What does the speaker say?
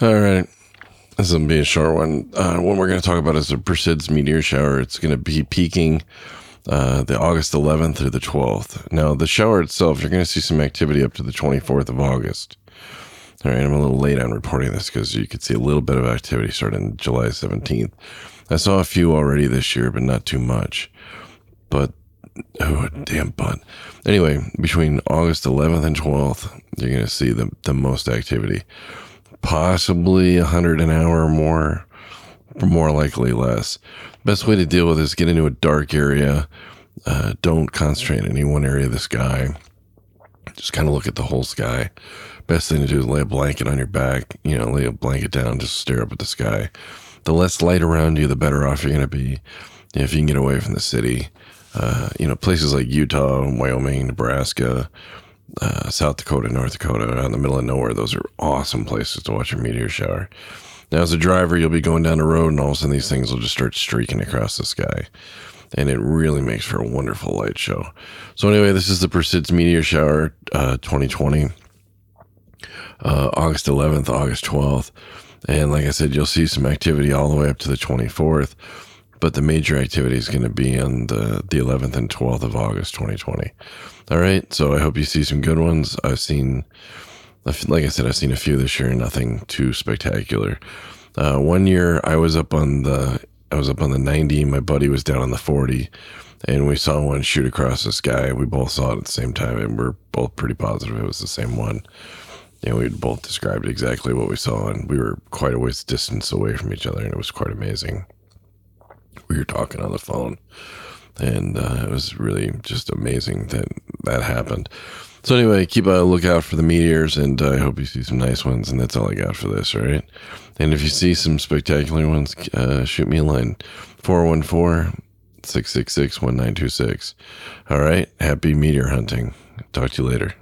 All right. This will be a short one. Uh, what we're going to talk about is the Perseids meteor shower. It's going to be peaking uh, the August 11th through the 12th. Now, the shower itself, you're going to see some activity up to the 24th of August. All right, I'm a little late on reporting this because you could see a little bit of activity starting July 17th. I saw a few already this year, but not too much. But, oh, damn butt. Anyway, between August 11th and 12th, you're going to see the, the most activity. Possibly 100 an hour or more, more likely less. Best way to deal with this get into a dark area. Uh, don't concentrate in any one area of the sky. Just kind of look at the whole sky best thing to do is lay a blanket on your back, you know, lay a blanket down, just stare up at the sky. The less light around you, the better off you're going to be if you can get away from the city. Uh, you know, places like Utah, Wyoming, Nebraska, uh, South Dakota, North Dakota, out in the middle of nowhere, those are awesome places to watch a meteor shower. Now, as a driver, you'll be going down the road, and all of a sudden, these things will just start streaking across the sky. And it really makes for a wonderful light show. So, anyway, this is the Perseids Meteor Shower uh, 2020 uh, August 11th, August 12th. And like I said, you'll see some activity all the way up to the 24th. But the major activity is going to be on the, the 11th and 12th of August 2020. All right. So I hope you see some good ones. I've seen, like I said, I've seen a few this year, nothing too spectacular. Uh, one year I was up on the, I was up on the 90. My buddy was down on the 40 and we saw one shoot across the sky. We both saw it at the same time and we're both pretty positive it was the same one And we both described exactly what we saw, and we were quite a ways distance away from each other, and it was quite amazing. We were talking on the phone, and uh, it was really just amazing that that happened. So anyway, keep a lookout for the meteors, and uh, I hope you see some nice ones. And that's all I got for this, all right? And if you see some spectacular ones, uh, shoot me a line 414 666 1926. All right, happy meteor hunting. Talk to you later.